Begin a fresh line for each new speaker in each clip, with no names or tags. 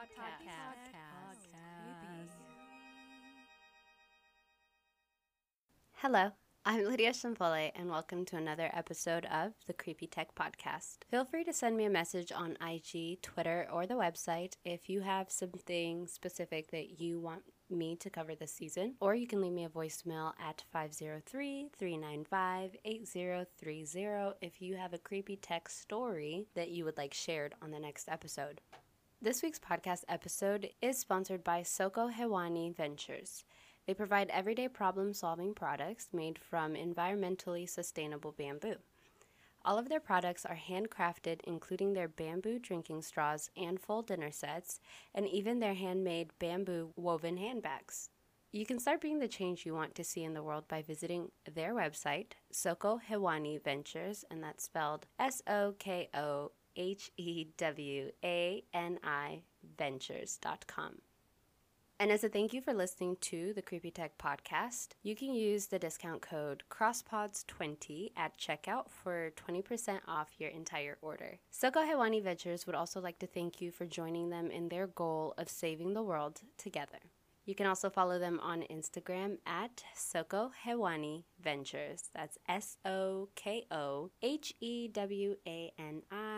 Podcast. Hello, I'm Lydia Shampole, and welcome to another episode of the Creepy Tech Podcast. Feel free to send me a message on IG, Twitter, or the website if you have something specific that you want me to cover this season, or you can leave me a voicemail at 503 395 8030 if you have a creepy tech story that you would like shared on the next episode. This week's podcast episode is sponsored by Soko Hewani Ventures. They provide everyday problem solving products made from environmentally sustainable bamboo. All of their products are handcrafted, including their bamboo drinking straws and full dinner sets, and even their handmade bamboo woven handbags. You can start being the change you want to see in the world by visiting their website, Soko Hewani Ventures, and that's spelled S O K O H E W A N I Ventures.com. And as a thank you for listening to the Creepy Tech podcast, you can use the discount code CROSSPODS20 at checkout for 20% off your entire order. Soko Hewani Ventures would also like to thank you for joining them in their goal of saving the world together. You can also follow them on Instagram at Soko Hewani Ventures. That's S O K O H E W A N I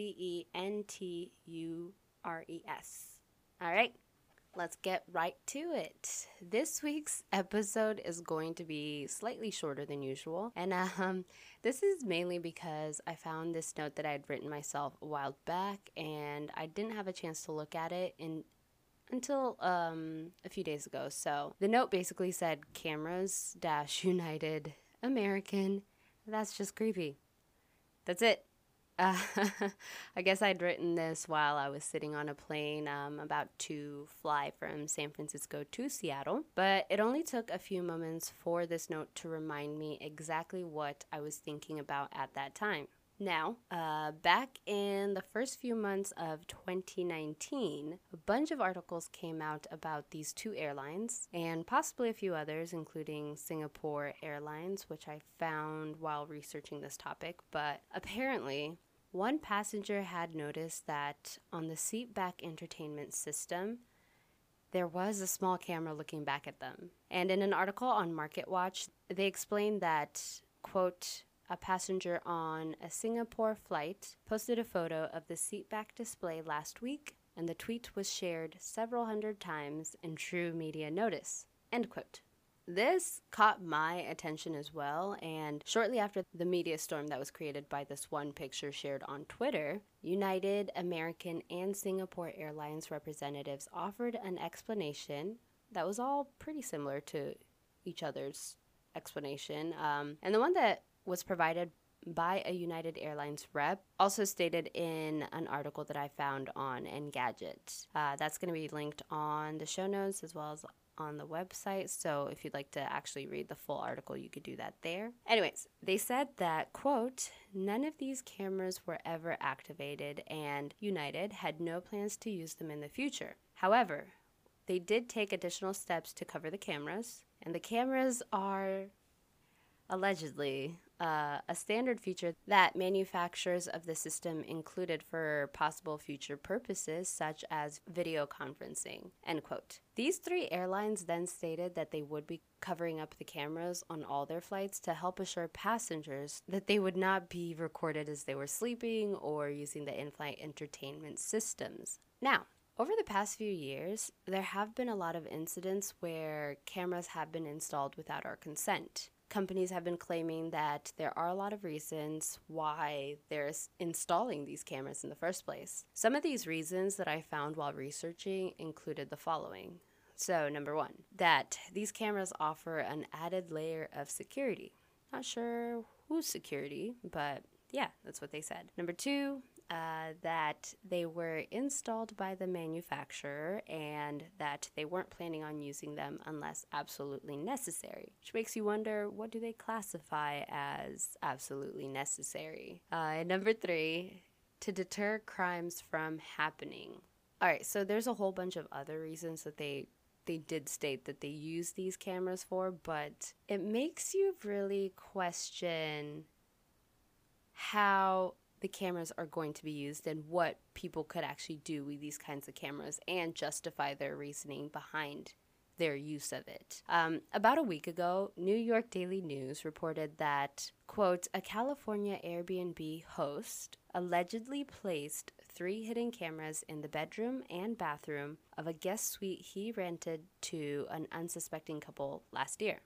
V E N T U R E S. All right, let's get right to it. This week's episode is going to be slightly shorter than usual, and um, this is mainly because I found this note that I had written myself a while back, and I didn't have a chance to look at it in until um, a few days ago. So the note basically said cameras dash United American. That's just creepy. That's it. Uh, I guess I'd written this while I was sitting on a plane um, about to fly from San Francisco to Seattle, but it only took a few moments for this note to remind me exactly what I was thinking about at that time. Now, uh, back in the first few months of 2019, a bunch of articles came out about these two airlines and possibly a few others, including Singapore Airlines, which I found while researching this topic. But apparently, one passenger had noticed that on the seat back entertainment system, there was a small camera looking back at them. And in an article on MarketWatch, they explained that, quote, a passenger on a Singapore flight posted a photo of the seatback display last week, and the tweet was shared several hundred times and drew media notice. End quote. This caught my attention as well, and shortly after the media storm that was created by this one picture shared on Twitter, United, American, and Singapore Airlines representatives offered an explanation that was all pretty similar to each other's explanation. Um, and the one that was provided by a United Airlines rep, also stated in an article that I found on Engadget. Uh, that's going to be linked on the show notes as well as on the website. So if you'd like to actually read the full article, you could do that there. Anyways, they said that, quote, none of these cameras were ever activated and United had no plans to use them in the future. However, they did take additional steps to cover the cameras, and the cameras are allegedly uh, a standard feature that manufacturers of the system included for possible future purposes, such as video conferencing. End quote. These three airlines then stated that they would be covering up the cameras on all their flights to help assure passengers that they would not be recorded as they were sleeping or using the in flight entertainment systems. Now, over the past few years, there have been a lot of incidents where cameras have been installed without our consent companies have been claiming that there are a lot of reasons why they're installing these cameras in the first place. Some of these reasons that I found while researching included the following. So, number one, that these cameras offer an added layer of security. Not sure whose security, but yeah, that's what they said. Number two, uh, that they were installed by the manufacturer and that they weren't planning on using them unless absolutely necessary. Which makes you wonder what do they classify as absolutely necessary? Uh, number three, to deter crimes from happening. All right, so there's a whole bunch of other reasons that they they did state that they use these cameras for, but it makes you really question how the cameras are going to be used and what people could actually do with these kinds of cameras and justify their reasoning behind their use of it. Um, about a week ago, New York Daily News reported that, quote, a California Airbnb host allegedly placed three hidden cameras in the bedroom and bathroom of a guest suite he rented to an unsuspecting couple last year.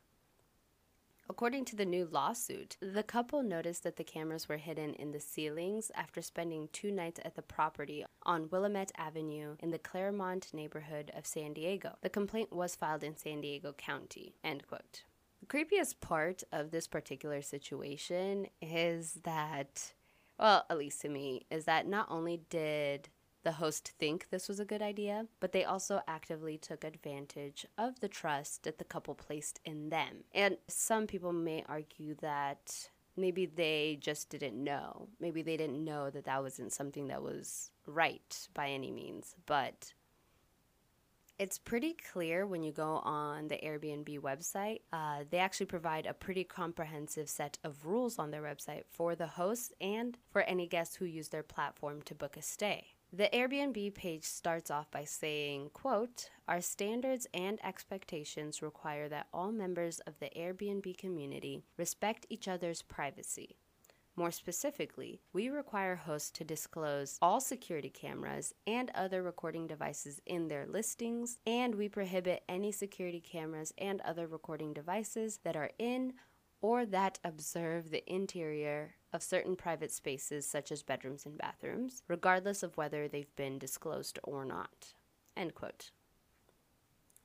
According to the new lawsuit, the couple noticed that the cameras were hidden in the ceilings after spending two nights at the property on Willamette Avenue in the Clairemont neighborhood of San Diego. The complaint was filed in San Diego County. End quote. The creepiest part of this particular situation is that, well, at least to me, is that not only did the host think this was a good idea, but they also actively took advantage of the trust that the couple placed in them. And some people may argue that maybe they just didn't know. Maybe they didn't know that that wasn't something that was right by any means. But it's pretty clear when you go on the Airbnb website. Uh, they actually provide a pretty comprehensive set of rules on their website for the hosts and for any guests who use their platform to book a stay. The Airbnb page starts off by saying, quote, Our standards and expectations require that all members of the Airbnb community respect each other's privacy. More specifically, we require hosts to disclose all security cameras and other recording devices in their listings, and we prohibit any security cameras and other recording devices that are in or that observe the interior of certain private spaces, such as bedrooms and bathrooms, regardless of whether they've been disclosed or not. End quote.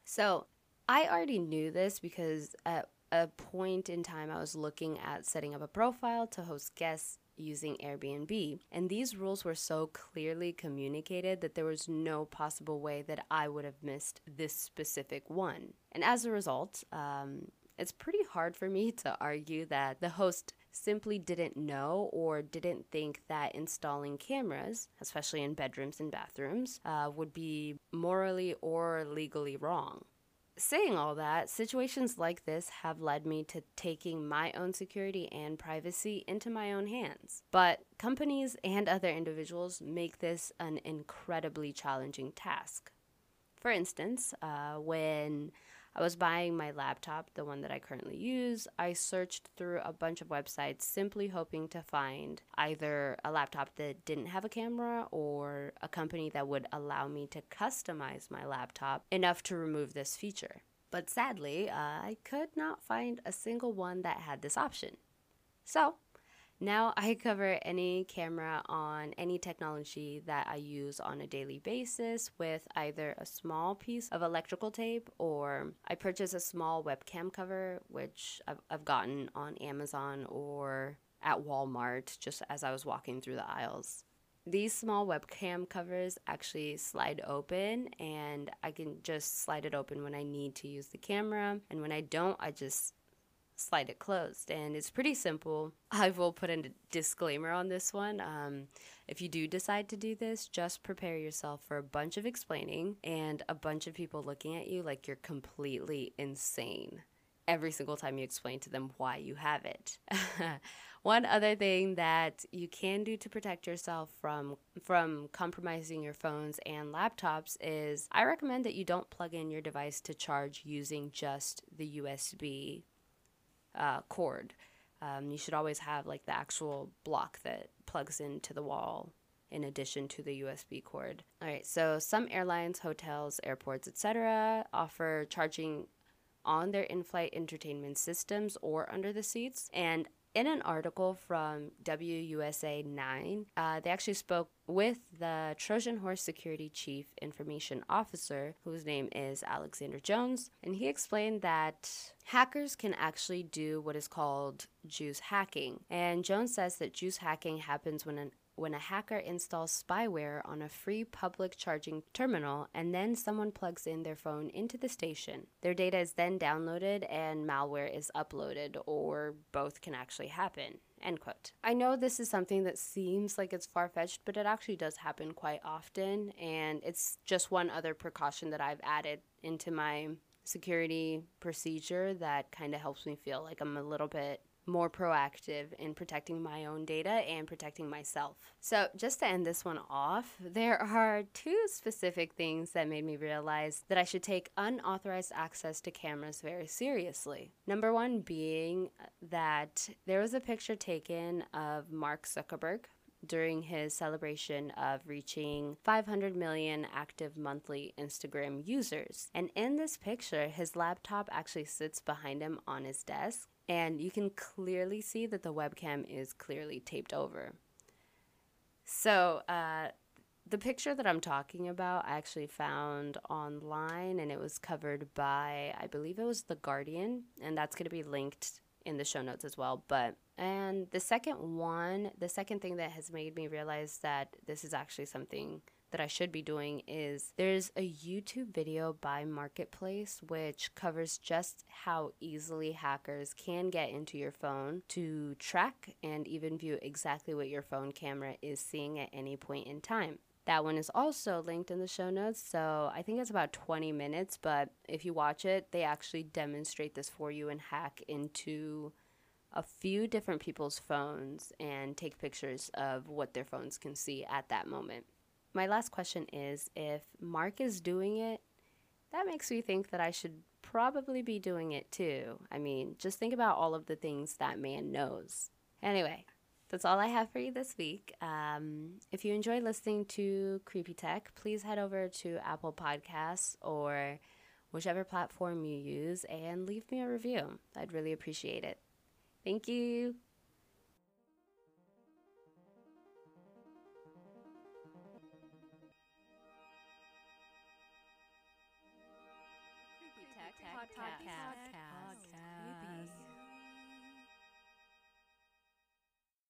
So I already knew this because at a point in time I was looking at setting up a profile to host guests using Airbnb. And these rules were so clearly communicated that there was no possible way that I would have missed this specific one. And as a result, um, it's pretty hard for me to argue that the host simply didn't know or didn't think that installing cameras, especially in bedrooms and bathrooms, uh, would be morally or legally wrong. Saying all that, situations like this have led me to taking my own security and privacy into my own hands. But companies and other individuals make this an incredibly challenging task. For instance, uh, when I was buying my laptop, the one that I currently use. I searched through a bunch of websites simply hoping to find either a laptop that didn't have a camera or a company that would allow me to customize my laptop enough to remove this feature. But sadly, uh, I could not find a single one that had this option. So now I cover any camera on any technology that I use on a daily basis with either a small piece of electrical tape or I purchase a small webcam cover, which I've, I've gotten on Amazon or at Walmart just as I was walking through the aisles. These small webcam covers actually slide open, and I can just slide it open when I need to use the camera. And when I don't, I just slide it closed. And it's pretty simple. I will put in a disclaimer on this one. Um, if you do decide to do this, just prepare yourself for a bunch of explaining and a bunch of people looking at you like you're completely insane every single time you explain to them why you have it. One other thing that you can do to protect yourself from from compromising your phones and laptops is I recommend that you don't plug in your device to charge using just the USB uh, cord. Um, you should always have like the actual block that plugs into the wall in addition to the USB cord. All right, so some airlines, hotels, airports, etc. offer charging on their in-flight entertainment systems or under the seats and in an article from WUSA 9, uh, they actually spoke with the Trojan Horse Security Chief Information Officer, whose name is Alexander Jones, and he explained that hackers can actually do what is called juice jacking. And Jones says that juice jacking happens when an when a hacker installs spyware on a free public charging terminal and then someone plugs in their phone into the station. Their data is then downloaded and malware is uploaded, or both can actually happen. End quote. I know this is something that seems like it's far fetched, but it actually does happen quite often, and it's just one other precaution that I've added into my security procedure that kind of helps me feel like I'm a little bit more proactive in protecting my own data and protecting myself. So, just to end this one off, there are two specific things that made me realize that I should take unauthorized access to cameras very seriously. Number one being that there was a picture taken of Mark Zuckerberg during his celebration of reaching 500 million active monthly Instagram users. And in this picture, his laptop actually sits behind him on his desk, and you can clearly see that the webcam is clearly taped over. So, uh, the picture that I'm talking about, I actually found online and it was covered by, I believe it was The Guardian, and that's going to be linked in the show notes as well. But and the second one, the second thing that has made me realize that this is actually something that I should be doing is there's a YouTube video by Marketplace which covers just how easily hackers can get into your phone to track and even view exactly what your phone camera is seeing at any point in time. That one is also linked in the show notes. So I think it's about 20 minutes, but if you watch it, they actually demonstrate this for you and hack into a few different people's phones and take pictures of what their phones can see at that moment. My last question is if Mark is doing it, that makes me think that I should probably be doing it too. I mean, just think about all of the things that man knows. Anyway, that's all I have for you this week. Um, if you enjoy listening to Creepy Tech, please head over to Apple Podcasts or whichever platform you use and leave me a review. I'd really appreciate it. Thank you. Creepy Tech Podcast.